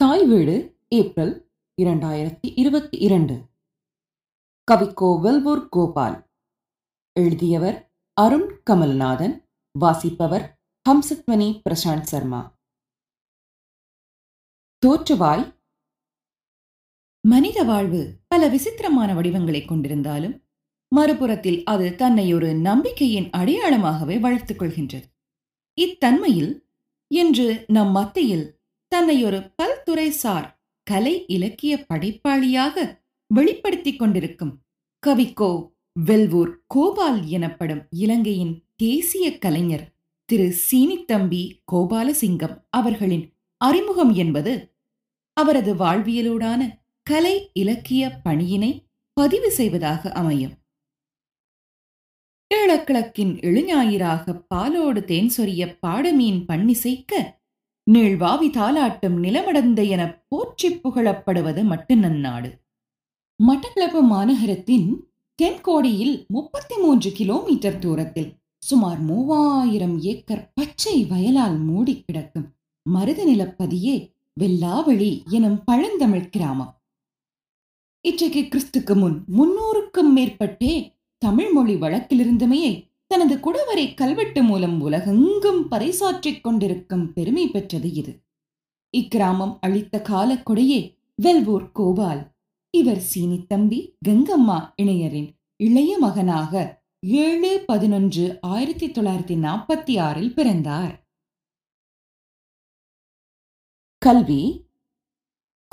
தாய் வீடு ஏப்ரல் இரண்டாயிரத்தி இருபத்தி இரண்டு. கவிக்கோ வெல்வூர் கோபால். எழுதியவர் அருண் கமல்நாதன் வாசிப்பவர் ஹம்சத்வனி பிரசாந்த் சர்மா. தோற்றுவாய். மனித வாழ்வு பல விசித்திரமான வடிவங்களை கொண்டிருந்தாலும் மறுபுறத்தில் அது தன்னை ஒரு நம்பிக்கையின் அடையாளமாகவே வளர்த்துக் கொள்கின்றது. இத்தன்மையில் இன்று நம் மத்தியில் தன்னை ஒரு பல்துறை சார் கலை இலக்கிய படைப்பாளியாக வெளிப்படுத்திக் கொண்டிருக்கும். கவிக்கோ வெல்வூர் கோபால் எனப்படும் இலங்கையின் தேசிய கலைஞர் திரு சீனித்தம்பி கோபாலசிங்கம் அவர்களின் அறிமுகம் என்பது அவரது வாழ்வியலோடான கலை இலக்கிய பணியினை பதிவு செய்வதாக அமையும். ஏழக்கிழக்கின் இழுஞாயிறாக பாலோடு தேன் சொரிய பாடமீன் பண்ணிசைக்க நீழ்வாவி தாலாட்டும் நிலமடந்த என போற்றி புகழப்படுவது மட்டு நன்னாடு மட்டக்களப்பு மாநகரத்தின் தென்கோடியில் முப்பத்தி மூன்று கிலோமீட்டர் தூரத்தில் சுமார் மூவாயிரம் ஏக்கர் பச்சை வயலால் மூடி கிடக்கும் மருத நிலப்பதியே வெல்லாவெளி எனும் பழந்தமிழ் கிராமம். இன்றைக்கு கிறிஸ்துக்கு முன் முன்னூறுக்கும் மேற்பட்டே தமிழ் மொழி வழக்கிலிருந்தமையை தனது குடவரை கல்வெட்டு மூலம் உலகெங்கும் பறைசாற்றிக் கொண்டிருக்கும் பெருமை பெற்றது இது. இக்கிராமம் அளித்த கால கொடையே வெல்வூர் கோபால். இவர் சீனி தம்பி கங்கம்மா இணையரின் இளைய மகனாக ஏழு பதினொன்று ஆயிரத்தி தொள்ளாயிரத்தி நாற்பத்தி ஆறில் பிறந்தார். கல்வி.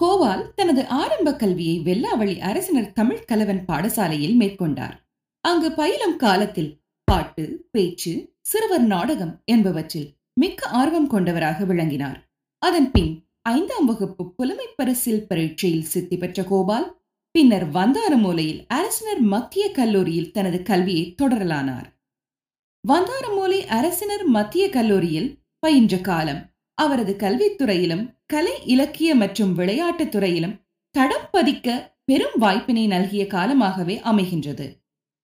கோவால் தனது ஆரம்ப கல்வியை வெல்லாவளி அரசினர் தமிழ் கலவன் பாடசாலையில் மேற்கொண்டார். அங்கு பயிலும் காலத்தில் பாட்டு பேச்சு சிறுவர் நாடகம் என்பவற்றில் மிக்க ஆர்வம் கொண்டவராக விளங்கினார். அதன் பின் ஐந்தாம் வகுப்பு புலமை பரிசில் பரீட்சையில் சித்தி பெற்ற கோபால் பின்னர் வந்தாரமூலையில் அரசினர் மத்திய கல்லூரியில் தனது கல்வியை தொடரலானார். வந்தாரமூலை அரசினர் மத்திய கல்லூரியில் பயின்ற காலம் அவரது கல்வித்துறையிலும் கலை இலக்கிய மற்றும் விளையாட்டுத் துறையிலும் தடம் பதிக்க பெரும் வாய்ப்பினை நல்கிய காலமாகவே அமைகின்றது.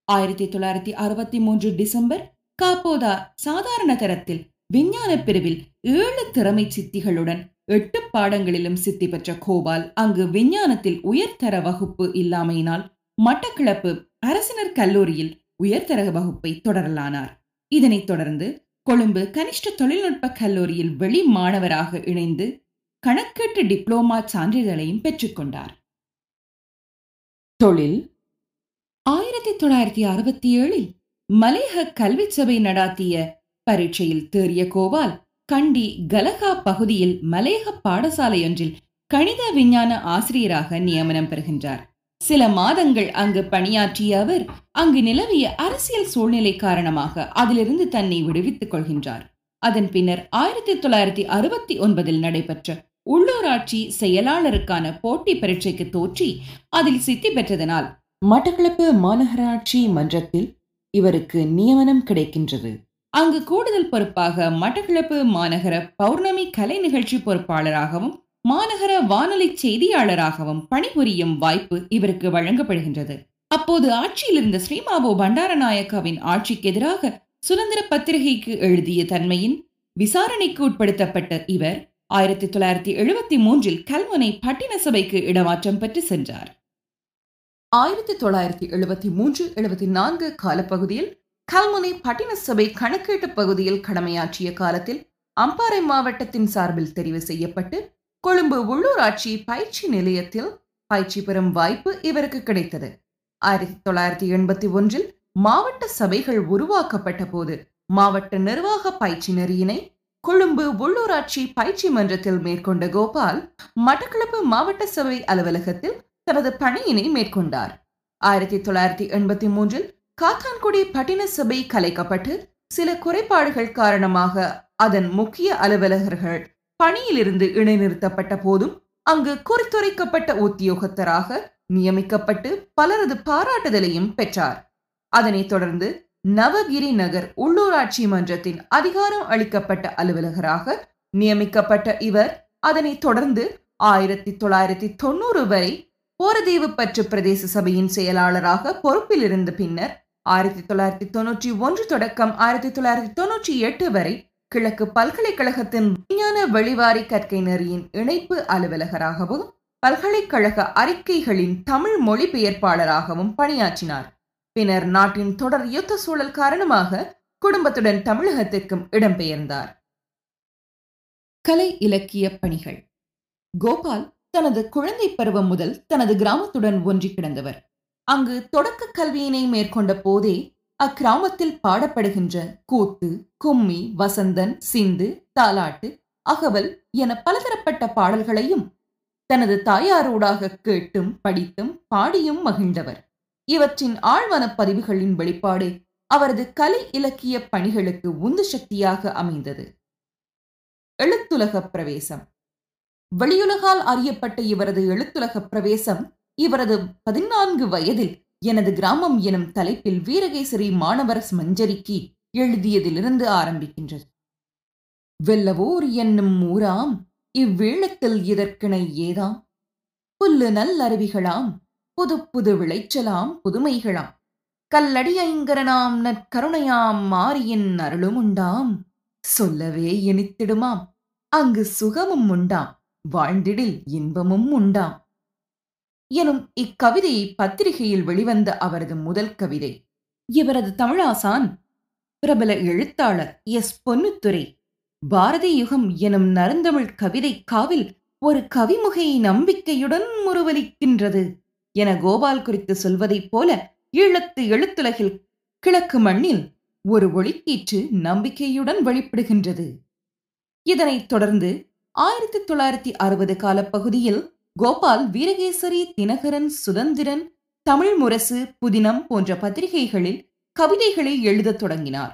ஆயிரத்தி தொள்ளாயிரத்தி அறுபத்தி மூன்று டிசம்பர் காப்போதா சாதாரண தரத்தில் விஞ்ஞான பிரிவில் ஏழு திறமை சித்திகளுடன் எட்டு பாடங்களிலும் சித்தி பெற்ற கோபால் அங்கு விஞ்ஞானத்தில் உயர்தர வகுப்பு இல்லாமையினால் மட்டக்கிளப்பு அரசினர் கல்லூரியில் உயர்தர வகுப்பை தொடரலானார். இதனைத் தொடர்ந்து கொழும்பு கனிஷ்ட தொழில்நுட்ப கல்லூரியில் வெளி மாணவராக இணைந்து கணக்கீட்டு டிப்ளோமா சான்றிதழையும் பெற்றுக்கொண்டார் தொழில் ஆயிரத்தி தொள்ளாயிரத்தி அறுபத்தி ஏழில் மலேக கல்வி சபை நடாத்திய பரீட்சையில் தேறிய கோவால் கண்டி கலகா பகுதியில் மலேக பாடசாலையொன்றில் கணித விஞ்ஞான ஆசிரியராக நியமனம் பெறுகின்றார். சில மாதங்கள் அங்கு பணியாற்றிய அவர் அங்கு நிலவிய அரசியல் சூழ்நிலை காரணமாக அதிலிருந்து தன்னை விடுவித்துக் கொள்கின்றார். அதன் பின்னர் ஆயிரத்தி தொள்ளாயிரத்தி அறுபத்தி ஒன்பதில் நடைபெற்ற உள்ளூராட்சி செயலாளருக்கான போட்டி பரீட்சைக்கு தோற்றி அதில் சித்தி பெற்றதனால் மட்டக்களப்பு மாநகராட்சி மன்றத்தில் இவருக்கு நியமனம் கிடைக்கின்றது. அங்கு கூடுதல் பொறுப்பாக மட்டக்களப்பு மாநகர பௌர்ணமி கலை நிகழ்ச்சி பொறுப்பாளராகவும் மாநகர வானொலி செய்தியாளராகவும் பணிபுரியும் வாய்ப்பு இவருக்கு வழங்கப்படுகின்றது. அப்போது ஆட்சியில் இருந்த ஸ்ரீமாவோ பண்டாரநாயக்காவின் ஆட்சிக்கு எதிராக சுதந்திர பத்திரிகைக்கு எழுதிய தன்மையின் விசாரணைக்கு உட்படுத்தப்பட்ட இவர் ஆயிரத்தி தொள்ளாயிரத்தி எழுபத்தி மூன்றில் கல்முனை பட்டின சபைக்கு இடமாற்றம் பெற்று சென்றார். ஆயிரத்தி தொள்ளாயிரத்தி எழுபத்தி மூன்று எழுபத்தி நான்கு காலப்பகுதியில் கல்முனை பட்டின சபை கணக்கீட்டு பகுதியில் கடமையாற்றிய காலத்தில் அம்பாறை மாவட்டத்தின் சார்பில் தெரிவு செய்யப்பட்டு கொழும்பு உள்ளூராட்சி பயிற்சி நிலையத்தில் பயிற்சி பெறும் வாய்ப்பு இவருக்கு கிடைத்தது. ஆயிரத்தி தொள்ளாயிரத்தி எண்பத்தி ஒன்றில் மாவட்ட சபைகள் உருவாக்கப்பட்ட போது மாவட்ட நிர்வாக பயிற்சி நெறியினை கொழும்பு உள்ளூராட்சி பயிற்சி மன்றத்தில் மேற்கொண்ட கோபால் மட்டக்களப்பு மாவட்ட சபை அலுவலகத்தில் தனது பணியினை மேற்கொண்டார். ஆயிரத்தி தொள்ளாயிரத்தி எண்பத்தி மூன்றில் காத்தான்குடி பட்டின சபை கலைக்கப்பட்டு சில குறைபாடுகள் காரணமாக அதன் முக்கிய அலுவலகர்கள் பணியிலிருந்து இடைநிறுத்தப்பட்ட போதும் அங்கு குறித்துரைக்கப்பட்ட உத்தியோகத்தராக நியமிக்கப்பட்டு பலரது பாராட்டுதலையும் பெற்றார். அதனைத் தொடர்ந்து நவகிரி நகர் உள்ளூராட்சி மன்றத்தின் அதிகாரம் அளிக்கப்பட்ட அலுவலகராக நியமிக்கப்பட்ட இவர் அதனைத் தொடர்ந்து ஆயிரத்தி தொள்ளாயிரத்தி தொண்ணூறு வரை போரதீவு பற்று பிரதேச சபையின் செயலாளராக பொறுப்பில் இருந்த பின்னர் ஆயிரத்தி தொள்ளாயிரத்தி தொன்னூற்றி ஒன்று தொடக்கம் ஆயிரத்தி தொள்ளாயிரத்தி தொன்னூற்றி எட்டு வரை கிழக்கு பல்கலைக்கழகத்தின் விஞ்ஞான வெளிவாரி கற்கை நெறியின் இணைப்பு அலுவலகராகவும் பல்கலைக்கழக அறிக்கைகளின் தமிழ் மொழிபெயர்ப்பாளராகவும் பணியாற்றினார். பின்னர் நாட்டின் தொடர் யுத்த சூழல் காரணமாக குடும்பத்துடன் தமிழகத்திற்கும் இடம்பெயர்ந்தார். கலை இலக்கிய பணிகள். கோபால் தனது குழந்தை பருவம் முதல் தனது கிராமத்துடன் ஒன்றி கிடந்தவர். அங்கு தொடக்க கல்வியினை மேற்கொண்ட போதே அக்கிராமத்தில் பாடப்படுகின்ற கூத்து கும்மி வசந்தன் சிந்து தாலாட்டு அகவல் என பலதரப்பட்ட பாடல்களையும் தனது தாயாரோடாக கேட்டும் படித்தும் பாடியும் மகிழ்ந்தவர். இவற்றின் ஆழ்வன பதிவுகளின் வெளிப்பாடு அவரது கலை இலக்கிய பணிகளுக்கு உந்து சக்தியாக அமைந்தது. எழுத்துலக பிரவேசம். வெளியுலகால் அறியப்பட்ட இவரது எழுத்துலக பிரவேசம் இவரது பதினான்கு வயதில் எனது கிராமம் எனும் தலைப்பில் வீரகேசரி மாணவரஸ் மஞ்சரிக்கு எழுதியதிலிருந்து ஆரம்பிக்கின்றது. வெல்லவோர் என்னும் ஊராம் இவ்வேளத்தில் இதற்கிணை ஏதாம்? புல்லு நல்லருவிகளாம் புது புது விளைச்சலாம் புதுமைகளாம். கல்லடி ஐங்கரனாம் நற்கருணையாம் மாரியின் அருளும் உண்டாம். சொல்லவே இனித்திடுமாம் அங்கு சுகமும் உண்டாம். வாழ்ந்திடில் இன்பமும் உண்டாம் எனும் இக்கவிதை பத்திரிகையில் வெளிவந்த அவரது முதல் கவிதை இவரது தமிழாசான் பிரபல எழுத்தாளர் எஸ் பொன்னுத்துறை பாரதி யுகம் எனும் நரந்தமிழ் கவிதை காவில் ஒரு கவிமுகை நம்பிக்கையுடன் முறுவலிக்கின்றது என கோபால் குறித்து சொல்வதைப் போல ஈழத்து எழுத்துலகில் கிழக்கு மண்ணில் ஒரு ஒளிக்கீற்று நம்பிக்கையுடன் வெளிப்படுகின்றது. இதனைத் தொடர்ந்து ஆயிரத்தி தொள்ளாயிரத்தி அறுபது காலப்பகுதியில் கோபால் வீரகேசரி தினகரன் சுதந்திரன் தமிழ் முரசு புதினம் போன்ற பத்திரிகைகளில் கவிதைகளை எழுதத் தொடங்கினார்.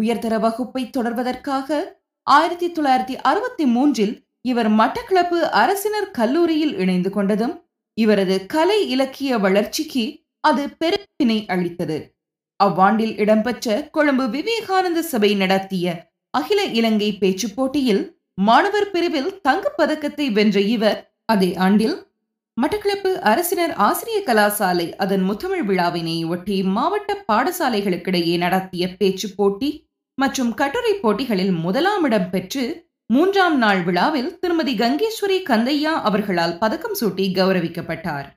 உயர்தர வகுப்பை தொடர்வதற்காக ஆயிரத்தி தொள்ளாயிரத்தி அறுபத்தி மூன்றில் இவர் மட்டக்களப்பு அரசினர் கல்லூரியில் இணைந்து கொண்டதும் இவரது கலை இலக்கிய வளர்ச்சிக்கு அது பெருப்பினை அளித்தது. அவ்வாண்டில் இடம்பெற்ற கொழும்பு விவேகானந்த சபை நடத்திய அகில இலங்கை பேச்சு போட்டியில் மாணவர் பிரிவில் தங்கப்பதக்கத்தை வென்ற இவர் அதே ஆண்டில் மட்டக்களப்பு அரசினர் ஆசிரிய கலாசாலை அதன் முத்தமிழ் விழாவினை ஒட்டி மாவட்ட பாடசாலைகளுக்கிடையே நடத்திய பேச்சு போட்டி மற்றும் கட்டுரை போட்டிகளில் முதலாம் இடம் பெற்று மூன்றாம் நாள் விழாவில் திருமதி கங்கேஸ்வரி கந்தையா அவர்களால் பதக்கம் சூட்டி கௌரவிக்கப்பட்டார்.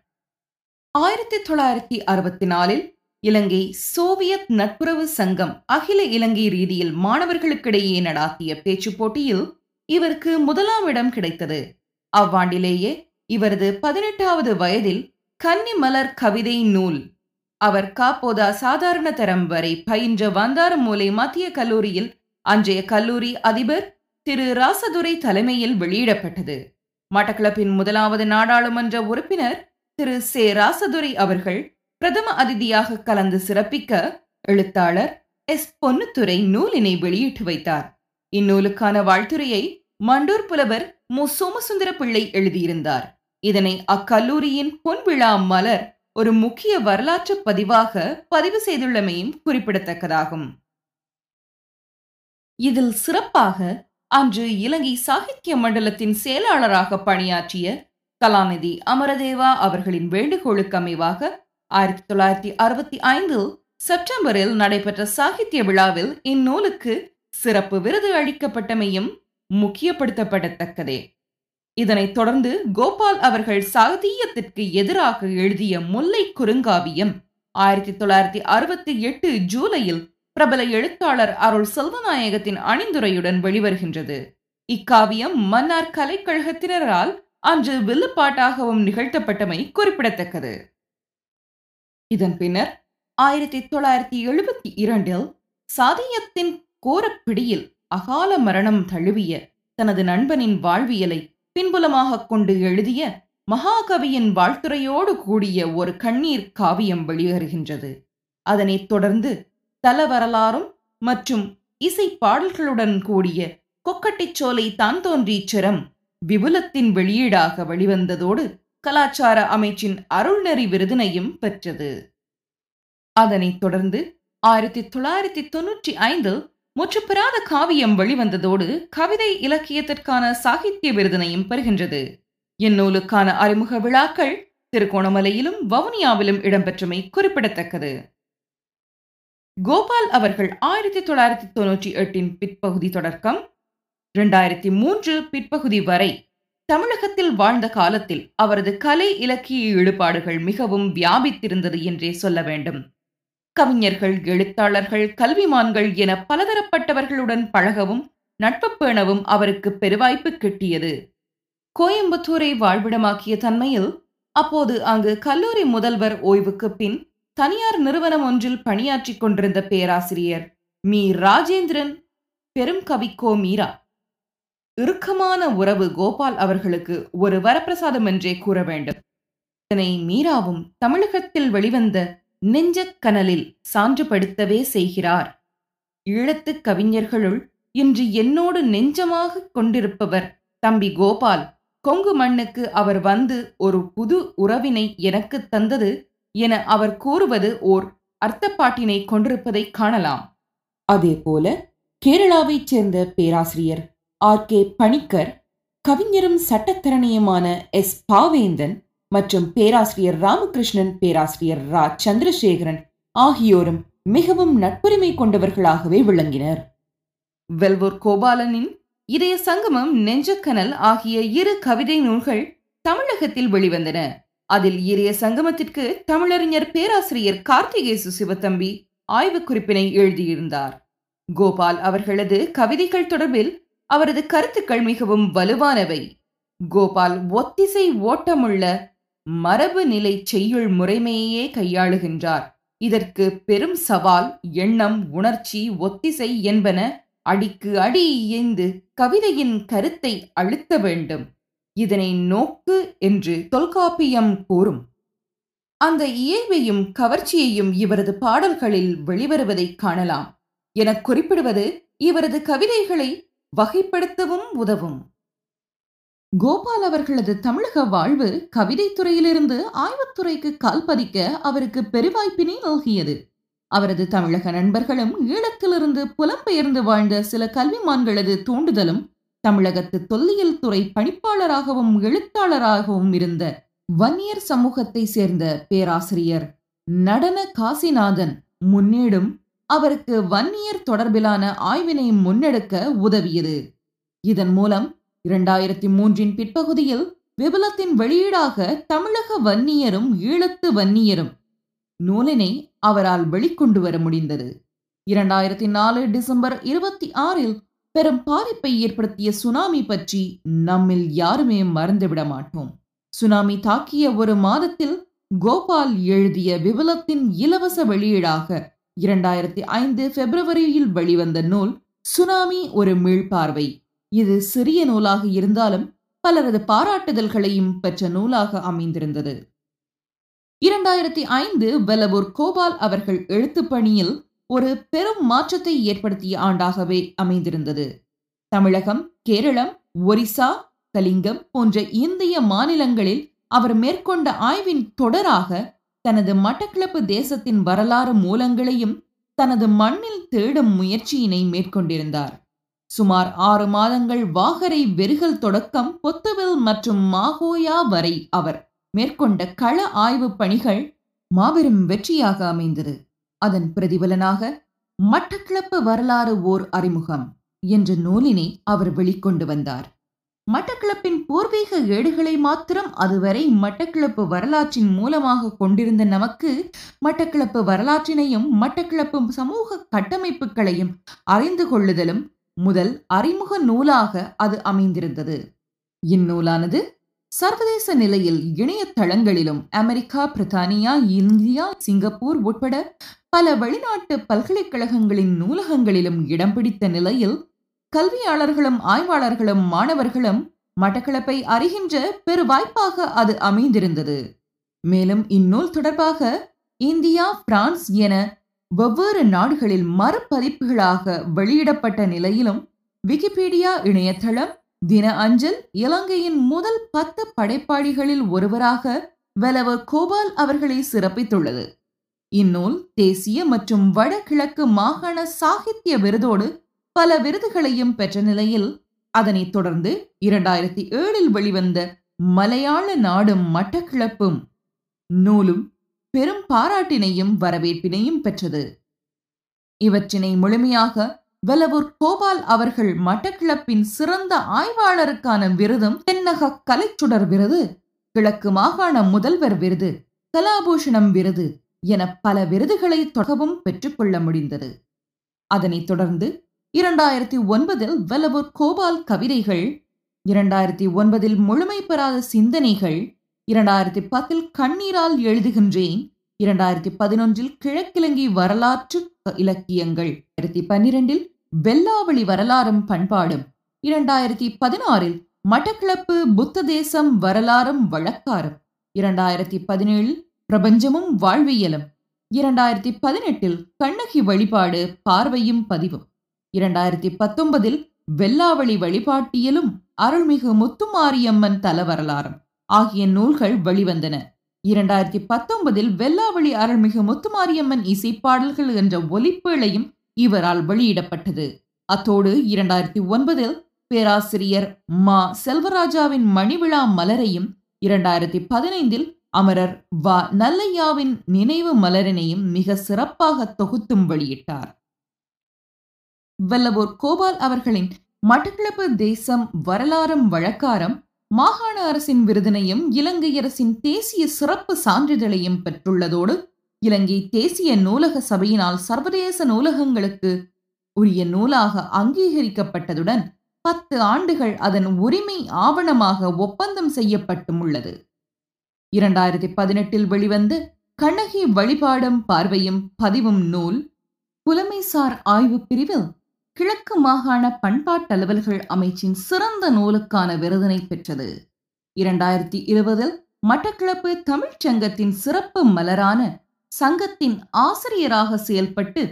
ஆயிரத்தி தொள்ளாயிரத்தி அறுபத்தி நாலில் இலங்கை சோவியத் நட்புறவு சங்கம் அகில இலங்கை ரீதியில் மாணவர்களுக்கிடையே நடாத்திய பேச்சு போட்டியில் இவருக்கு முதலாம் இடம் கிடைத்தது. அவ்வாண்டிலேயே இவரது பதினெட்டாவது வயதில் கன்னி மலர் கவிதை நூல் அவர் காப்போதா சாதாரண தரம் வரை பயின்ற வந்தாரமூலை மத்திய கல்லூரியில் அன்றைய கல்லூரி அதிபர் திரு ராசதுரை தலைமையில் வெளியிடப்பட்டது. மட்டக்களப்பின் முதலாவது நாடாளுமன்ற உறுப்பினர் திரு சே. ராசதுரை அவர்கள் பிரதம அதிதியாக கலந்து சிறப்பிக்க எழுத்தாளர் எஸ். பொன்னுத்துறை நூலினை வெளியிட்டு வைத்தார். இந்நூலுக்கான வாழ்த்துறையை மண்டூர் புலவர் மு. சோமசுந்தர பிள்ளை எழுதியிருந்தார். இதனை அக்கல்லூரியின் பொன்விழா மலர் ஒரு முக்கிய வரலாற்று பதிவாக பதிவு செய்துள்ளமையும் குறிப்பிடத்தக்கதாகும். இதில் சிறப்பாக அன்று இலங்கை சாகித்ய மண்டலத்தின் செயலாளராக பணியாற்றிய கலாநிதி அமரதேவா அவர்களின் வேண்டுகோளுக்கு அமைவாக ஆயிரத்தி தொள்ளாயிரத்தி அறுபத்தி ஐந்தில் செப்டம்பரில் நடைபெற்ற சாகித்ய விழாவில் இந்நூலுக்கு சிறப்பு விருது அளிக்கப்பட்டமையும் முக்கியப்படுத்தப்படத்தக்கதே. இதனைத் தொடர்ந்து கோபால் அவர்கள் சாதியத்திற்கு எதிராக எழுதிய முல்லை குறுங்காவியம் ஆயிரத்தி தொள்ளாயிரத்தி அறுபத்தி எட்டு ஜூலையில் பிரபல எழுத்தாளர் அருள் செல்வநாயகத்தின் அணிந்துரையுடன் வெளிவருகின்றது. இக்காவியம் மன்னார் கலைக்கழகத்தினரால் அன்று வில்லுப்பாட்டாகவும் நிகழ்த்தப்பட்டமை குறிப்பிடத்தக்கது. இதன் பின்னர் ஆயிரத்தி தொள்ளாயிரத்தி எழுபத்தி இரண்டில் சாதியத்தின் கோரப்பிடியில் அகால மரணம் தழுவிய தனது நண்பனின் வாழ்வியலை பின்புலமாக கொண்டு எழுதிய மகாகவியின் வாழ்த்துறையோடு கூடிய ஒரு கண்ணீர் காவியம் வெளியேறுகின்றது. அதனைத் தொடர்ந்து தல வரலாறும் மற்றும் இசை பாடல்களுடன் கூடிய கொக்கட்டிச்சோலை தான் தோன்றீச்சரம் விபுலத்தின் வெளியீடாக வெளிவந்ததோடு கலாச்சார அமைச்சின் அருள்நெறி விருதினையும் பெற்றது. அதனைத் தொடர்ந்து ஆயிரத்தி தொள்ளாயிரத்தி தொன்னூற்றி ஐந்தில் முற்றுப்பெறாத காவியம் வெளிவந்ததோடு கவிதை இலக்கியத்திற்கான சாகித்ய விருதினையும் பெறுகின்றது. இந்நூலுக்கான அறிமுக விழாக்கள் திருகோணமலையிலும் வவுனியாவிலும் இடம்பெற்றமை குறிப்பிடத்தக்கது. கோபால் அவர்கள் ஆயிரத்தி தொள்ளாயிரத்தி தொன்னூற்றி எட்டின் பிற்பகுதி தொடக்கம் இரண்டாயிரத்தி மூன்று பிற்பகுதி வரை தமிழகத்தில் வாழ்ந்த காலத்தில் அவரது கலை இலக்கிய ஈடுபாடுகள் மிகவும் வியாபித்திருந்தது என்றே சொல்ல வேண்டும். கவிஞர்கள் எழுத்தாளர்கள் கல்விமான்கள் என பலதரப்பட்டவர்களுடன் பழகவும் நட்பு பேணவும் அவருக்கு பெருவாய்ப்பு கிட்டியது. கோயம்புத்தூரை வாழ்விடமாக்கிய தன்மையில் அப்போது அங்கு கல்லூரி முதல்வர் ஓய்வுக்கு பின் தனியார் நிறுவனம் ஒன்றில் பணியாற்றிக் கொண்டிருந்த பேராசிரியர் மீ. ராஜேந்திரன் பெரும் கவிக்கோ மீரா. இறுக்கமான உறவு கோபால் அவர்களுக்கு ஒரு வரப்பிரசாதம் என்றே கூற வேண்டும். இதனை மீராவும் தமிழகத்தில் வெளிவந்த நெஞ்சக் கனலில் சான்றுபடுத்தவே செய்கிறார். ஈழத்துக் கவிஞர்களுள் இன்று என்னோடு நெஞ்சமாக கொண்டிருப்பவர் தம்பி கோபால். கொங்கு மண்ணுக்கு அவர் வந்து ஒரு புது உறவினை எனக்கு தந்தது என அவர் கூறுவது ஓர் அர்த்தப்பாட்டினை கொண்டிருப்பதை காணலாம். அதேபோல கேரளாவைச் சேர்ந்த பேராசிரியர் ஆர் கே பணிக்கர் கவிஞரும் சட்டத்தரணியுமான எஸ் பாவேந்தன் மற்றும் பேராசிரியர் ராமகிருஷ்ணன் பேராசிரியர் ரா. சந்திரசேகரன் ஆகியோரும் மிகவும் நட்புரிமை கொண்டவர்களாகவே விளங்கினர். வெல்வூர் கோபாலனின் இதய சங்கமம் நெஞ்சக்கனல் ஆகிய இரு கவிதை நூல்கள் தமிழகத்தில் வெளிவந்தன. அதில் இறைய சங்கமத்திற்கு தமிழறிஞர் பேராசிரியர் கார்த்திகேசு சிவத்தம்பி ஆய்வு குறிப்பினை எழுதியிருந்தார். கோபால் அவர்களது கவிதைகள் தொடர்பில் அவரது கருத்துக்கள் மிகவும் வலுவானவை. கோபால் ஒத்திசை ஓட்டமுள்ள மரபு நிலை செய்யுள் முறைமையே கையாளுகின்றார். இதற்கு பெரும் சவால் எண்ணம் உணர்ச்சி ஒத்திசை என்பன அடிக்கு அடி இயைந்து கவிதையின் கருத்தை அழுத்த வேண்டும். இதனை நோக்கு என்று தொல்காப்பியம் கூறும். அந்த இயல்பையும் கவர்ச்சியையும் இவரது பாடல்களில் வெளிவருவதை காணலாம். என குறிப்பிடுவது இவரது கவிதைகளை வகைப்படுத்தவும் உதவும். கோபால் அவர்களது தமிழக வாழ்வு கவிதைத் துறையிலிருந்து ஆய்வுத்துறைக்கு கால்பதிக்க அவருக்கு பெருவாய்ப்பினை நல்கியது. அவரது தமிழக நண்பர்களும் ஈழத்திலிருந்து புலம்பெயர்ந்து வாழ்ந்த சில கல்விமான்களது தூண்டுதலும் தமிழகத்து தொல்லியல் துறை பணிப்பாளராகவும் எழுத்தாளராகவும் இருந்த வன்னியர் சமூகத்தை சேர்ந்த பேராசிரியர் நடன காசிநாதன் முன்னேடும் அவருக்கு வன்னியர் தொடர்பிலான ஆய்வினை முன்னெடுக்க உதவியது. இதன் மூலம் இரண்டாயிரத்தி மூன்றின் பிற்பகுதியில் விபலத்தின் வெளியீடாக தமிழக வன்னியரும் ஈழத்து வன்னியரும் நூலினை அவரால் வெளிக்கொண்டு வர முடிந்தது. இரண்டாயிரத்தி நாலு டிசம்பர் இருபத்தி ஆறில் பெரும் பாதிப்பை ஏற்படுத்திய சுனாமி பற்றி நம்மில் யாருமே மறந்துவிட மாட்டோம். சுனாமி தாக்கிய ஒரு மாதத்தில் கோபால் எழுதிய விபலத்தின் இலவச வெளியீடாக இரண்டாயிரத்தி ஐந்து பிப்ரவரியில் வெளிவந்த நூல் சுனாமி ஒரு மீள்பார்வை. இது சிறிய நூலாக இருந்தாலும் பலரது பாராட்டுதல்களையும் பெற்ற நூலாக அமைந்திருந்தது. இரண்டாயிரத்தி ஐந்து வெலவூர் கோபால் அவர்கள் எழுத்து பணியில் ஒரு பெரும் மாற்றத்தை ஏற்படுத்திய ஆண்டாகவே அமைந்திருந்தது. தமிழகம் கேரளம் ஒரிசா கலிங்கம் போன்ற இந்திய மாநிலங்களில் அவர் மேற்கொண்ட ஆய்வின் தொடராக தனது மட்டக்கிளப்பு தேசத்தின் வரலாறு மூலங்களையும் தனது மண்ணில் தேடும் முயற்சியினை மேற்கொண்டிருந்தார். சுமார் ஆறு மாதங்கள் வாகரை வெறுகல் தொடக்கம் பொத்துவில் மற்றும் மாகோயா வரை அவர் மேற்கொண்ட கள ஆய்வுப் பணிகள் மாபெரும் வெற்றியாக அமைந்தது. அதன் பிரதிபலனாக மட்டக்கிளப்பு வரலாறு ஓர் அறிமுகம் என்ற நூலினை அவர் வெளிக்கொண்டு வந்தார். மட்டக்கிளப்பின் பூர்வீக ஏடுகளை மாத்திரம் அதுவரை மட்டக்கிளப்பு வரலாற்றின் மூலமாக கொண்டிருந்த நமக்கு மட்டக்கிளப்பு வரலாற்றினையும் மட்டக்கிளப்பு சமூக கட்டமைப்புகளையும் அறிந்து கொள்ளுதலும் முதல் அறிமுக நூலாக அது அமைந்திருந்தது. இந்நூலானது சர்வதேச நிலையில் இணையதளங்களிலும் அமெரிக்கா பிரித்தானியா இந்தியா சிங்கப்பூர் உட்பட பல வெளிநாட்டு பல்கலைக்கழகங்களின் நூலகங்களிலும் இடம் பிடித்த நிலையில் கல்வியாளர்களும் ஆய்வாளர்களும் மாணவர்களும் மட்டக்களப்பை அறிகின்ற பெரு வாய்ப்பாக அது அமைந்திருந்தது. மேலும் இந்நூல் தொடர்பாக இந்தியா பிரான்ஸ் என வெவ்வேறு நாடுகளில் மறுபதிப்புகளாக வெளியிடப்பட்ட நிலையிலும் விக்கிபீடியா இணையதளம் தின அஞ்சல் இலங்கையின் முதல் பத்து படைப்பாளிகளில் ஒருவராக வெலவ கோபால் அவர்களை சிறப்பித்துள்ளது. இந்நூல் தேசிய மற்றும் வடகிழக்கு மாகாண சாகித்ய விருதோடு பல விருதுகளையும் பெற்ற நிலையில் அதனைத் தொடர்ந்து இரண்டாயிரத்தி ஏழில் வெளிவந்த மலையாள நாடும் மட்டக்கிழப்பும் நூலும் பெரும் பாராட்டினையும் வரவேற்பினையும் பெற்றது. இவற்றினை முழுமையாக வெலவூர் கோபால் அவர்கள் மட்டக்கிழப்பின் சிறந்த ஆய்வாளருக்கான விருதும் தென்னக கலைச்சுடர் விருது கிழக்கு மாகாண முதல்வர் விருது கலாபூஷணம் விருது என பல விருதுகளை தொடகவும் பெற்றுக்கொள்ள முடிந்தது. அதனைத் தொடர்ந்து இரண்டாயிரத்தி ஒன்பதில் வெலவூர் கோபால் கவிதைகள் இரண்டாயிரத்தி ஒன்பதில் முழுமை பெறாத சிந்தனைகள் இரண்டாயிரத்தி பத்தில் கண்ணீரால் எழுதுகின்றேன். இரண்டாயிரத்தி பதினொன்றில் கிழக்கிழங்கி வரலாற்று இலக்கியங்கள். இரண்டாயிரத்தி பன்னிரெண்டில் வெள்ளாவளி வரலாறும் பண்பாடும். இரண்டாயிரத்தி பதினாறில் மட்டக்கிளப்பு புத்த தேசம் வரலாறும் வழக்காரும். இரண்டாயிரத்தி பதினேழில் பிரபஞ்சமும் வாழ்வியலும். இரண்டாயிரத்தி பதினெட்டில் கண்ணகி வழிபாடு பார்வையும் பதிவும். இரண்டாயிரத்தி பத்தொன்பதில் வெள்ளாவளி வழிபாட்டியலும் அருள்மிகு முத்துமாரியம்மன் தல வரலாறும் ஆகிய நூல்கள் வெளிவந்தன. இரண்டாயிரத்தி பத்தொன்பதில் வெல்லாவளி அருள்மிகு முத்துமாரியம்மன் இசைப்பாடல்கள் என்ற ஒலிப்பேழையும் இவரால் வெளியிடப்பட்டது. அத்தோடு இரண்டாயிரத்தி ஒன்பதில் பேராசிரியர் மா. செல்வராஜாவின் மணிவிழா மலரையும் இரண்டாயிரத்தி பதினைந்தில் அமரர் வ. நல்லையாவின் நினைவு மலரினையும் மிக சிறப்பாக தொகுத்தும் வெளியிட்டார். வல்லவோர் கோபால் அவர்களின் மட்டக்கிழப்பு தேசம் வரலாறும் வழக்காரம் மாகாண அரசின் விருதினையும் இலங்கை அரசின் தேசிய சிறப்பு சான்றிதழையும் பெற்றுள்ளதோடு இலங்கை தேசிய நூலக சபையினால் சர்வதேச நூலகங்களுக்கு உரிய நூலாக அங்கீகரிக்கப்பட்டதுடன் பத்து ஆண்டுகள் அதன் உரிமை ஆவணமாக ஒப்பந்தம் செய்யப்பட்டும் உள்ளது. இரண்டாயிரத்தி பதினெட்டில் வெளிவந்து கண்ணகி வழிபாடும் பார்வையும் பதிவும் நூல் புலமைசார் ஆய்வு பிரிவில் கிழக்கு மாகாண பண்பாட்டலுவல்கள் அமைச்சின் சிறந்த நூலுக்கான விருதினை பெற்றது. இரண்டாயிரத்தி இருபதில் மட்டக்கிழப்பு தமிழ்ச் சங்கத்தின் சிறப்பு மலரான சங்கத்தின் ஆசிரியராக செயல்பட்டு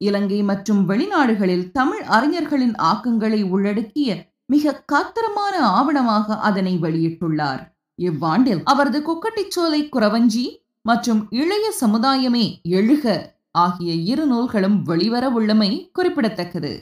இலங்கை மற்றும் வெளிநாடுகளில் தமிழ் அறிஞர்களின் ஆக்கங்களை உள்ளடக்கிய மிக காத்திரமான ஆவணமாக அதனை வெளியிட்டுள்ளார். இவ்வாண்டில் அவரது கொக்கட்டிச்சோலை குறவஞ்சி மற்றும் இளைய சமுதாயமே எழுக ஆகிய இரு நூல்களும் வெளிவர உள்ளமை குறிப்பிடத்தக்கது.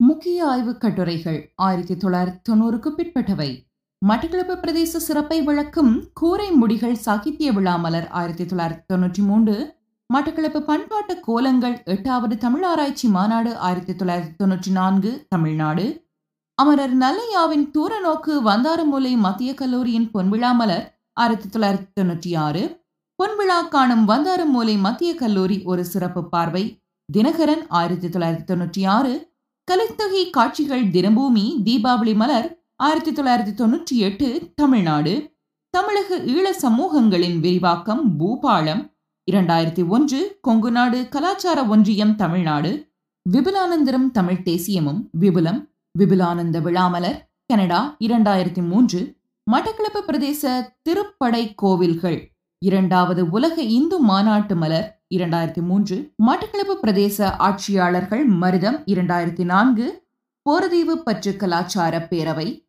முக்கிய ஆய்வுக் கட்டுரைகள் ஆயிரத்தி தொள்ளாயிரத்தி தொண்ணூறுக்கு பிற்பட்டவை. மட்டக்களப்பு பிரதேச சிறப்பை விளக்கும் கூரை முடிகள் சாகித்ய விழா மலர் ஆயிரத்தி தொள்ளாயிரத்தி தொன்னூற்றி மூன்று. மட்டக்களப்பு பண்பாட்டு கோலங்கள் எட்டாவது தமிழ் ஆராய்ச்சி மாநாடு ஆயிரத்தி தொள்ளாயிரத்தி தொன்னூற்றி நான்கு தமிழ்நாடு. அமரர் நல்லையாவின் தூரநோக்கு வந்தாரமூலை மத்திய கல்லூரியின் பொன்விழா மலர் ஆயிரத்தி தொள்ளாயிரத்தி தொன்னூற்றி ஆறு. பொன்விழா காணும் வந்தாரமூலை மத்திய கல்லூரி ஒரு சிறப்பு பார்வை. தினகரன் ஆயிரத்தி தொள்ளாயிரத்தி தொன்னூற்றி ஆறு. கலைத்தொகை காட்சிகள் தினபூமி தீபாவளி மலர் ஆயிரத்தி தொள்ளாயிரத்தி தொண்ணூற்றி எட்டு தமிழ்நாடு. தமிழக ஈழ சமூகங்களின் விரிவாக்கம் பூபாளம். இரண்டாயிரத்தி ஒன்று கொங்குநாடு கலாச்சார ஒன்றியம் தமிழ்நாடு. விபுலானந்தரம் தமிழ் தேசியமும் விபுலம் விபுலானந்த விழாமலர் கனடா. இரண்டாயிரத்தி மூன்று மட்டக்களப்பு பிரதேச திருப்படை கோவில்கள். இரண்டாவது உலக இந்து மாநாட்டு மலர் இரண்டாயிரத்தி மூன்று மட்டக்களப்பு பிரதேச ஆட்சியாளர்கள் மருதம் இரண்டாயிரத்தி நான்கு போரதீவு பற்று கலாச்சார பேரவை.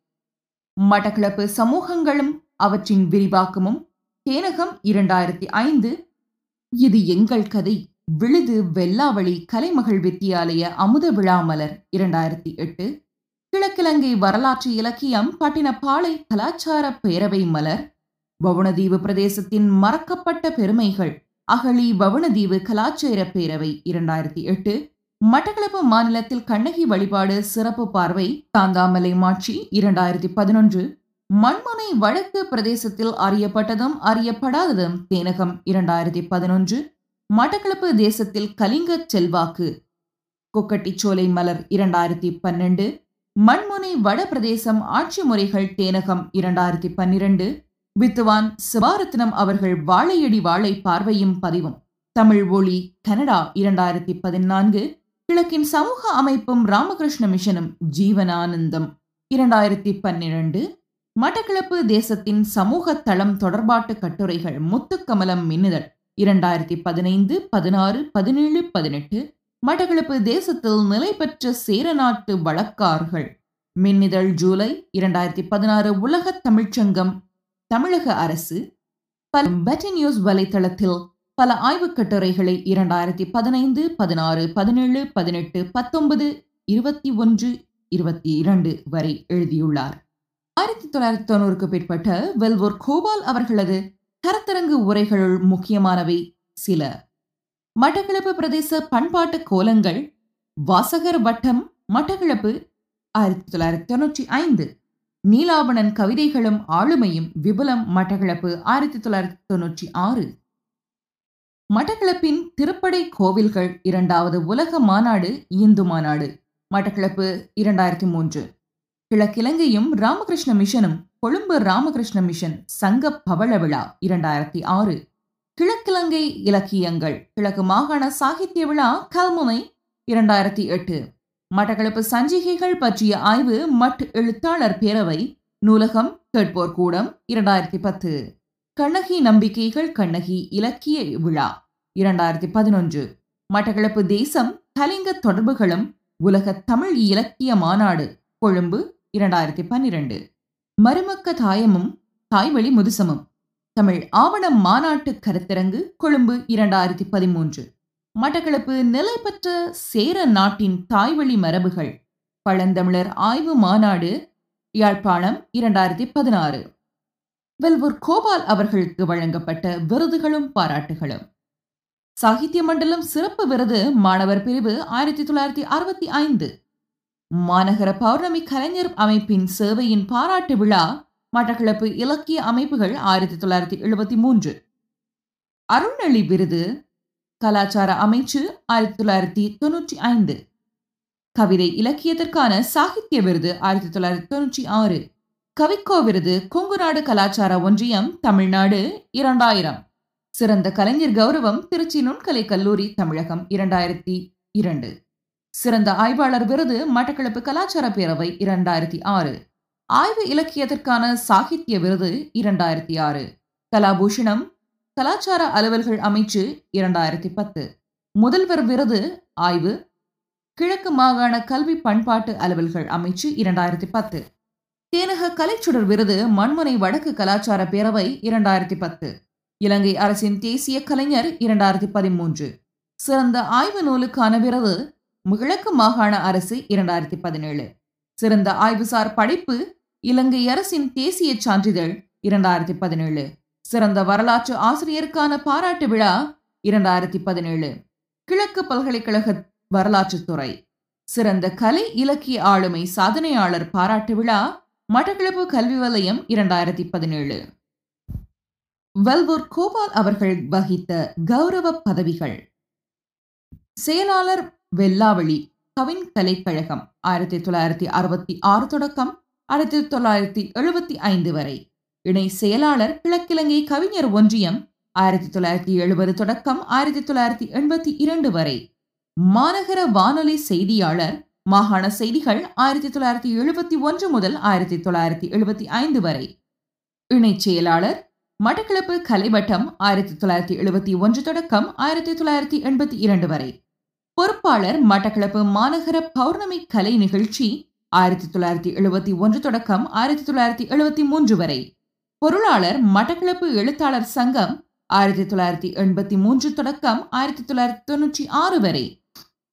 மட்டக்களப்பு சமூகங்களும் அவற்றின் விரிவாக்கமும் தேனகம் இரண்டாயிரத்தி ஐந்து. இது எங்கள் கதை. விழுது வெல்லாவளி கலைமகள் வித்தியாலய அமுத விழா மலர் இரண்டாயிரத்தி எட்டு. கிழக்கிழங்கை வரலாற்று இலக்கியம் பட்டினப்பாளை கலாச்சார பேரவை மலர் வவுணதீவு பிரதேசத்தின் மறக்கப்பட்ட பெருமைகள் அகழி வவுணதீவு கலாச்சார பேரவை இரண்டாயிரத்தி எட்டு மட்டக்களப்பு மாநிலத்தில் கண்ணகி வழிபாடு சிறப்பு பார்வை தாந்தாமலை மாட்சி இரண்டாயிரத்தி பதினொன்று மண்முனை வழக்கு பிரதேசத்தில் அறியப்பட்டதும் அறியப்படாததும் தேனகம் இரண்டாயிரத்தி பதினொன்று மட்டக்களப்பு தேசத்தில் கலிங்க செல்வாக்கு கொக்கட்டிச்சோலை மலர் இரண்டாயிரத்தி பன்னெண்டு மண்முனை வட பிரதேசம் ஆட்சி முறைகள் தேனகம் இரண்டாயிரத்தி பன்னிரண்டு வித்துவான் சுபாரத்னம் அவர்கள் வாழையடி வாழை பார்வையும் பதிவும். தமிழ் ஒளி கனடா இரண்டாயிரத்தி பதினான்கு கிழக்கின் சமூக அமைப்பும் ராமகிருஷ்ண மிஷனும் ஜீவனானந்தம். இரண்டாயிரத்தி பன்னிரண்டு மட்டக்கிழப்பு தேசத்தின் சமூக தளம் தொடர்பாட்டு கட்டுரைகள் முத்துக்கமலம் மின்னுதல். இரண்டாயிரத்தி பதினைந்து பதினாறு பதினேழு பதினெட்டு மட்டக்களப்பு தேசத்தில் நிலை பெற்ற சேரநாட்டு வழக்கார்கள். மின்னிதழ் ஜூலை இரண்டாயிரத்தி பதினாறு உலக தமிழ்ச்சங்கம் தமிழக அரசு பல பெட்டி நியூஸ் வலைத்தளத்தில் பல ஆய்வுக் கட்டுரைகளை இரண்டாயிரத்தி பதினைந்து பதினாறு பதினேழு பதினெட்டு பத்தொன்பது இருபத்தி ஒன்று இருபத்தி இரண்டு வரை எழுதியுள்ளார். ஆயிரத்தி தொள்ளாயிரத்தி தொண்ணூறுக்கு பிற்பட்ட வெல்வோர் கோபால் அவர்களது கருத்தரங்கு உரைகளுள் முக்கியமானவை. சில மட்டக்களப்பு பிரதேச பண்பாட்டு கோலங்கள் வாசகர் வட்டம் மட்டக்களப்பு ஆயிரத்தி தொள்ளாயிரத்தி தொண்ணூற்றி ஐந்து. நீலாவணன் கவிதைகளும் ஆளுமையும் விபுலம் மட்டக்களப்பு ஆயிரத்தி தொள்ளாயிரத்தி தொன்னூற்றி ஆறு. மட்டக்களப்பின் திருப்படை கோவில்கள் இரண்டாவது உலக மாநாடு இந்து மாநாடு மட்டக்களப்பு இரண்டாயிரத்தி மூன்று. கிழக்கிலங்கையும் ராமகிருஷ்ண மிஷனும் கொழும்பு ராமகிருஷ்ண மிஷன் சங்க பவள விழா இரண்டாயிரத்தி ஆறு. கிழக்கிலங்கை இலக்கியங்கள் கிழக்கு மாகாண சாகித்ய விழா கல்முனை இரண்டாயிரத்தி எட்டு. மட்டக்களப்பு சஞ்சிகைகள் பற்றிய ஆய்வு மட் எழுத்தாளர் பேரவை நூலகம் கேட்போர் கூடம் இரண்டாயிரத்தி பத்து. கண்ணகி நம்பிக்கைகள் கண்ணகி இலக்கிய விழா இரண்டாயிரத்தி பதினொன்று. மட்டக்களப்பு தேசம் கலிங்க தொடர்புகளும் உலக தமிழ் இலக்கிய மாநாடு கொழும்பு இரண்டாயிரத்தி பன்னிரண்டு. மருமக்க தாயமும் தாய்வழி முதுசமும். தமிழ் ஆவணம் மாநாட்டு கருத்தரங்கு கொழும்பு இரண்டாயிரத்தி பதிமூன்று. மட்டக்களப்பு நிலை பெற்ற சேர நாட்டின் தாய்வழி மரபுகள். பழந்தமிழர் ஆய்வு மாநாடு யாழ்ப்பாணம் இரண்டாயிரத்தி பதினாறு. வெல்வூர் கோபால் அவர்களுக்கு வழங்கப்பட்ட விருதுகளும் பாராட்டுகளும். சாகித்ய மண்டலம் சிறப்பு விருது மாணவர் பிரிவு ஆயிரத்தி தொள்ளாயிரத்தி அறுபத்தி ஐந்து. மாநகர பௌர்ணமி கலைஞர் அமைப்பின் சேவையின் பாராட்டு விழா மட்டக்களப்பு இலக்கிய அமைப்புகள் ஆயிரத்தி தொள்ளாயிரத்தி எழுபத்தி மூன்று. அருள்நெளி விருது கலாச்சார அமைச்சு ஆயிரத்தி தொள்ளாயிரத்தி தொன்னூற்றி ஐந்து. கவிதை இலக்கியத்திற்கான சாகித்ய விருது ஆயிரத்தி தொள்ளாயிரத்தி தொன்னூற்றி ஆறு. கவிக்கோ விருது கொங்குநாடு கலாச்சார ஒன்றியம் தமிழ்நாடு இரண்டாயிரம். சிறந்த கலைஞர் கௌரவம் திருச்சி நுண்கலை கல்லூரி தமிழகம் இரண்டாயிரத்தி இரண்டு. சிறந்த ஆய்வாளர் விருது மட்டக்களப்பு கலாச்சார பேரவை இரண்டாயிரத்தி ஆறு. ஆய்வு இலக்கியத்திற்கான சாகித்ய விருது இரண்டாயிரத்தி ஆறு. கலாபூஷணம் கலாச்சார அலுவல்கள் அமைச்சு இரண்டாயிரத்தி பத்து. முதல்வர் விருது ஆய்வு. கிழக்கு மாகாண கல்வி பண்பாட்டு அலுவல்கள் அமைச்சு இரண்டாயிரத்தி பத்து. தேனக கலைச்சுடர் விருது மண்முனை வடக்கு கலாச்சார பேரவை இரண்டாயிரத்தி பத்து. இலங்கை அரசின் தேசிய கலைஞர் இரண்டாயிரத்தி பதிமூன்று. சிறந்த ஆய்வு நூலுக்கான விருது கிழக்கு மாகாண அரசு இரண்டாயிரத்தி பதினேழு. சிறந்த ஆய்வுசார் படைப்பு இலங்கை அரசின் தேசிய சான்றிதழ் இரண்டாயிரத்தி பதினேழு. சிறந்த வரலாற்று ஆசிரியருக்கான பாராட்டு விழா இரண்டாயிரத்தி பதினேழு. கிழக்கு பல்கலைக்கழக வரலாற்றுத்துறை சிறந்த கலை இலக்கிய ஆளுமை சாதனையாளர் பாராட்டு விழா மட்டக்களப்பு கல்வி வலயம் இரண்டாயிரத்தி பதினேழு. வெல்வூர் கோபால் அவர்கள் வகித்த கௌரவ பதவிகள். செயலாளர் வெல்லாவளி கவின் கலைக்கழகம் ஆயிரத்தி தொள்ளாயிரத்தி அறுபத்தி ஆறு தொடக்கம் ஆயிரத்தி தொள்ளாயிரத்தி எழுபத்தி ஐந்து வரை. இணை செயலாளர் கிழக்கிழங்கை கவிஞர் ஒன்றியம் ஆயிரத்தி தொள்ளாயிரத்தி எழுபது தொடக்கம் ஆயிரத்தி தொள்ளாயிரத்தி எண்பத்தி இரண்டு வரை. மாநகர வானொலி செய்தியாளர் மாகாண செய்திகள் ஆயிரத்தி தொள்ளாயிரத்தி எழுபத்தி ஒன்று முதல் ஆயிரத்தி தொள்ளாயிரத்தி எழுபத்தி ஐந்து வரை. இணை செயலாளர் மட்டக்களப்பு கலைவட்டம் ஆயிரத்தி தொள்ளாயிரத்தி எழுபத்தி ஒன்று தொடக்கம் ஆயிரத்தி தொள்ளாயிரத்தி எண்பத்தி இரண்டு வரை. பொறுப்பாளர் மட்டக்களப்பு மாநகர பௌர்ணமி கலை நிகழ்ச்சி ஆயிரத்தி தொள்ளாயிரத்தி எழுபத்தி ஒன்று தொடக்கம் ஆயிரத்தி தொள்ளாயிரத்தி எழுபத்தி மூன்று வரை. பொருளாளர் மட்டக்களப்பு எழுத்தாளர் சங்கம் ஆயிரத்தி தொள்ளாயிரத்தி எண்பத்தி மூன்று தொடக்கம் ஆயிரத்தி தொள்ளாயிரத்தி தொன்னூற்றி ஆறு வரை.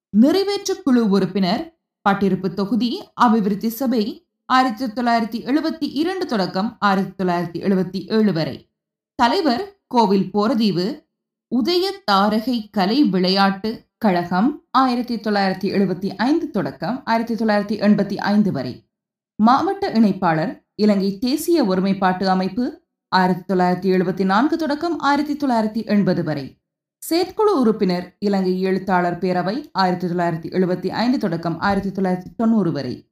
நிறைவேற்று குழு உறுப்பினர் பட்டிருப்பு தொகுதி அபிவிருத்தி சபை ஆயிரத்தி தொள்ளாயிரத்தி எழுபத்தி இரண்டு தொடக்கம் ஆயிரத்தி தொள்ளாயிரத்தி எழுபத்தி ஏழு வரை. தலைவர் கோவில் போரதீவு உதய தாரகை கலை விளையாட்டு கழகம் ஆயிரத்தி தொள்ளாயிரத்தி எழுபத்தி ஐந்து தொடக்கம் ஆயிரத்தி தொள்ளாயிரத்தி எண்பத்தி ஐந்து வரை. மாவட்ட இணைப்பாளர் இலங்கை தேசிய ஒருமைப்பாட்டு அமைப்பு ஆயிரத்தி தொள்ளாயிரத்தி எழுபத்தி நான்கு தொடக்கம் ஆயிரத்தி தொள்ளாயிரத்தி எண்பது வரை. செயற்குழு உறுப்பினர் இலங்கை எழுத்தாளர் பேரவை ஆயிரத்தி தொள்ளாயிரத்தி எழுபத்தி ஐந்து தொடக்கம் ஆயிரத்தி தொள்ளாயிரத்தி தொண்ணூறு வரை.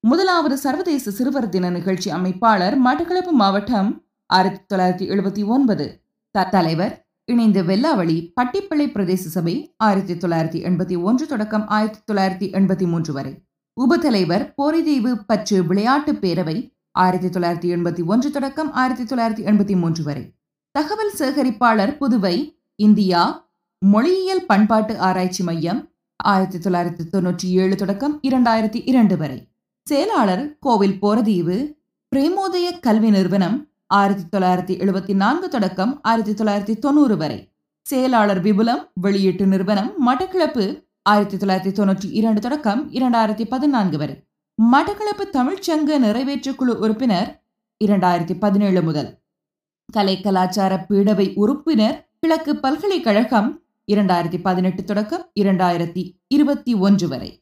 முதலாவது சர்வதேச சிறுவர் தின நிகழ்ச்சி அமைப்பாளர் மட்டக்களப்பு மாவட்டம் ஆயிரத்தி தொள்ளாயிரத்தி எழுபத்தி ஒன்பது. தலைவர் இணைந்த வெல்லாவளி பட்டிப்பிள்ளை பிரதேச சபை ஆயிரத்தி தொள்ளாயிரத்தி எண்பத்தி ஒன்று தொடக்கம் ஆயிரத்தி தொள்ளாயிரத்தி எண்பத்தி மூன்று வரை. உபதலைவர் போரிதீவு பற்று விளையாட்டு பேரவை ஆயிரத்தி தொள்ளாயிரத்தி எண்பத்தி ஒன்று தொடக்கம் ஆயிரத்தி தொள்ளாயிரத்தி எண்பத்தி மூன்று வரை. தகவல் சேகரிப்பாளர் புதுவை இந்தியா மொழியியல் பண்பாட்டு ஆராய்ச்சி மையம் ஆயிரத்தி தொள்ளாயிரத்தி தொன்னூற்றி ஏழு தொடக்கம் இரண்டாயிரத்தி இரண்டு வரை. செயலாளர் கோவில் போரதீவு பிரேமோதய கல்வி நிறுவனம் ஆயிரத்தி தொள்ளாயிரத்தி எழுபத்தி நான்கு தொடக்கம் ஆயிரத்தி தொள்ளாயிரத்தி தொண்ணூறு வரை. செயலாளர் விபுலம் வெளியீட்டு நிறுவனம் மட்டக்கிழப்பு ஆயிரத்தி தொள்ளாயிரத்தி தொன்னூற்றி இரண்டு தொடக்கம் இரண்டாயிரத்தி பதினான்கு வரை. மட்டக்களப்பு தமிழ்ச்சங்க நிறைவேற்று குழு உறுப்பினர் இரண்டாயிரத்தி பதினேழு முதல். கலை கலாச்சார பீடவை உறுப்பினர் கிழக்கு பல்கலைக்கழகம் இரண்டாயிரத்தி பதினெட்டு தொடக்கம் இரண்டாயிரத்தி இருபத்தி ஒன்று வரை.